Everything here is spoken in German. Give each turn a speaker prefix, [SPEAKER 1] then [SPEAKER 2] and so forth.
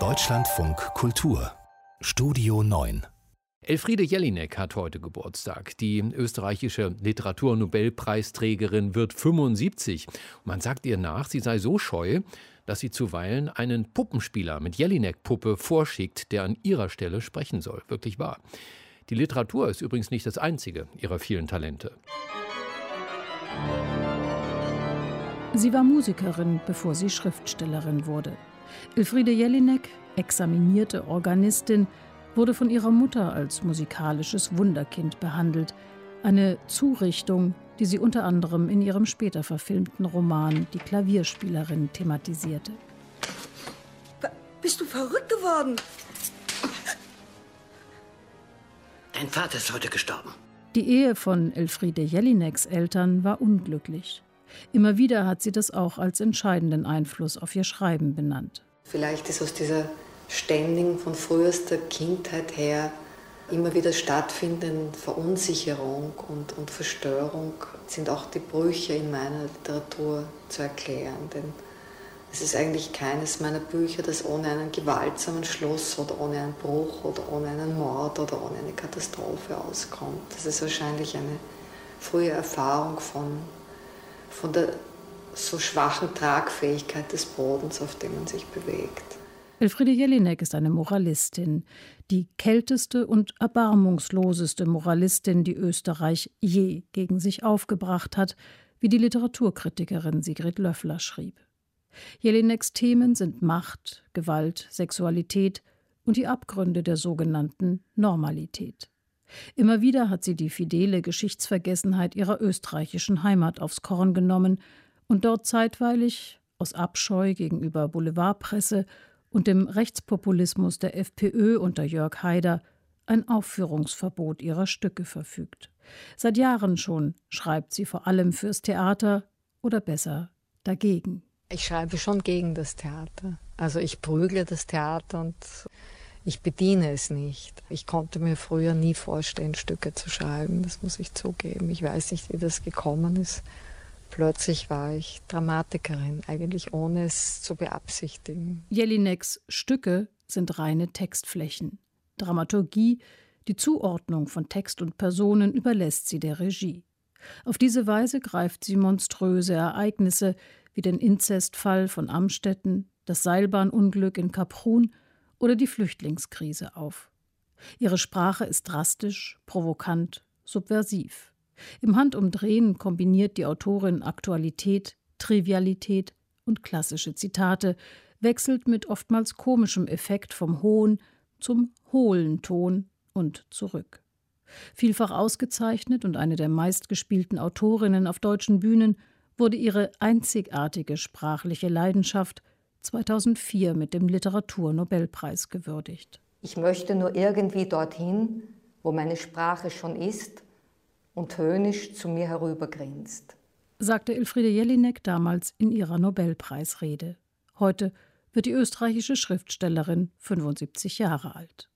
[SPEAKER 1] Deutschlandfunk Kultur Studio 9
[SPEAKER 2] Elfriede Jelinek hat heute Geburtstag. Die österreichische Literaturnobelpreisträgerin wird 75. Man sagt ihr nach, sie sei so scheu, dass sie zuweilen einen Puppenspieler mit Jelinek-Puppe vorschickt, der an ihrer Stelle sprechen soll. Wirklich wahr. Die Literatur ist übrigens nicht das einzige ihrer vielen Talente.
[SPEAKER 3] Sie war Musikerin, bevor sie Schriftstellerin wurde. Elfriede Jelinek, examinierte Organistin, wurde von ihrer Mutter als musikalisches Wunderkind behandelt. Eine Zurichtung, die sie unter anderem in ihrem später verfilmten Roman Die Klavierspielerin thematisierte.
[SPEAKER 4] Bist du verrückt geworden?
[SPEAKER 5] Dein Vater ist heute gestorben.
[SPEAKER 3] Die Ehe von Elfriede Jelineks Eltern war unglücklich. Immer wieder hat sie das auch als entscheidenden Einfluss auf ihr Schreiben benannt.
[SPEAKER 6] Vielleicht ist aus dieser ständigen, von frühester Kindheit her immer wieder stattfindenden Verunsicherung und, und Verstörung sind auch die Brüche in meiner Literatur zu erklären. Denn es ist eigentlich keines meiner Bücher, das ohne einen gewaltsamen Schluss oder ohne einen Bruch oder ohne einen Mord oder ohne eine Katastrophe auskommt. Das ist wahrscheinlich eine frühe Erfahrung von, von der so schwachen Tragfähigkeit des Bodens, auf dem man sich bewegt.
[SPEAKER 3] Elfriede Jelinek ist eine Moralistin, die kälteste und erbarmungsloseste Moralistin, die Österreich je gegen sich aufgebracht hat, wie die Literaturkritikerin Sigrid Löffler schrieb. Jelineks Themen sind Macht, Gewalt, Sexualität und die Abgründe der sogenannten Normalität. Immer wieder hat sie die fidele Geschichtsvergessenheit ihrer österreichischen Heimat aufs Korn genommen und dort zeitweilig, aus Abscheu gegenüber Boulevardpresse und dem Rechtspopulismus der FPÖ unter Jörg Haider ein Aufführungsverbot ihrer Stücke verfügt. Seit Jahren schon schreibt sie vor allem fürs Theater oder besser dagegen.
[SPEAKER 6] Ich schreibe schon gegen das Theater. Also ich prügle das Theater und ich bediene es nicht. Ich konnte mir früher nie vorstellen, Stücke zu schreiben, das muss ich zugeben. Ich weiß nicht, wie das gekommen ist. Plötzlich war ich Dramatikerin, eigentlich ohne es zu beabsichtigen.
[SPEAKER 3] Jelineks Stücke sind reine Textflächen. Dramaturgie, die Zuordnung von Text und Personen überlässt sie der Regie. Auf diese Weise greift sie monströse Ereignisse wie den Inzestfall von Amstetten, das Seilbahnunglück in Kaprun oder die Flüchtlingskrise auf. Ihre Sprache ist drastisch, provokant, subversiv. Im Handumdrehen kombiniert die Autorin Aktualität, Trivialität und klassische Zitate, wechselt mit oftmals komischem Effekt vom hohen zum hohlen Ton und zurück. Vielfach ausgezeichnet und eine der meistgespielten Autorinnen auf deutschen Bühnen wurde ihre einzigartige sprachliche Leidenschaft 2004 mit dem Literaturnobelpreis gewürdigt.
[SPEAKER 7] Ich möchte nur irgendwie dorthin, wo meine Sprache schon ist und höhnisch zu mir herübergrinst.
[SPEAKER 3] Sagte Elfriede Jelinek damals in ihrer Nobelpreisrede. Heute wird die österreichische Schriftstellerin 75 Jahre alt.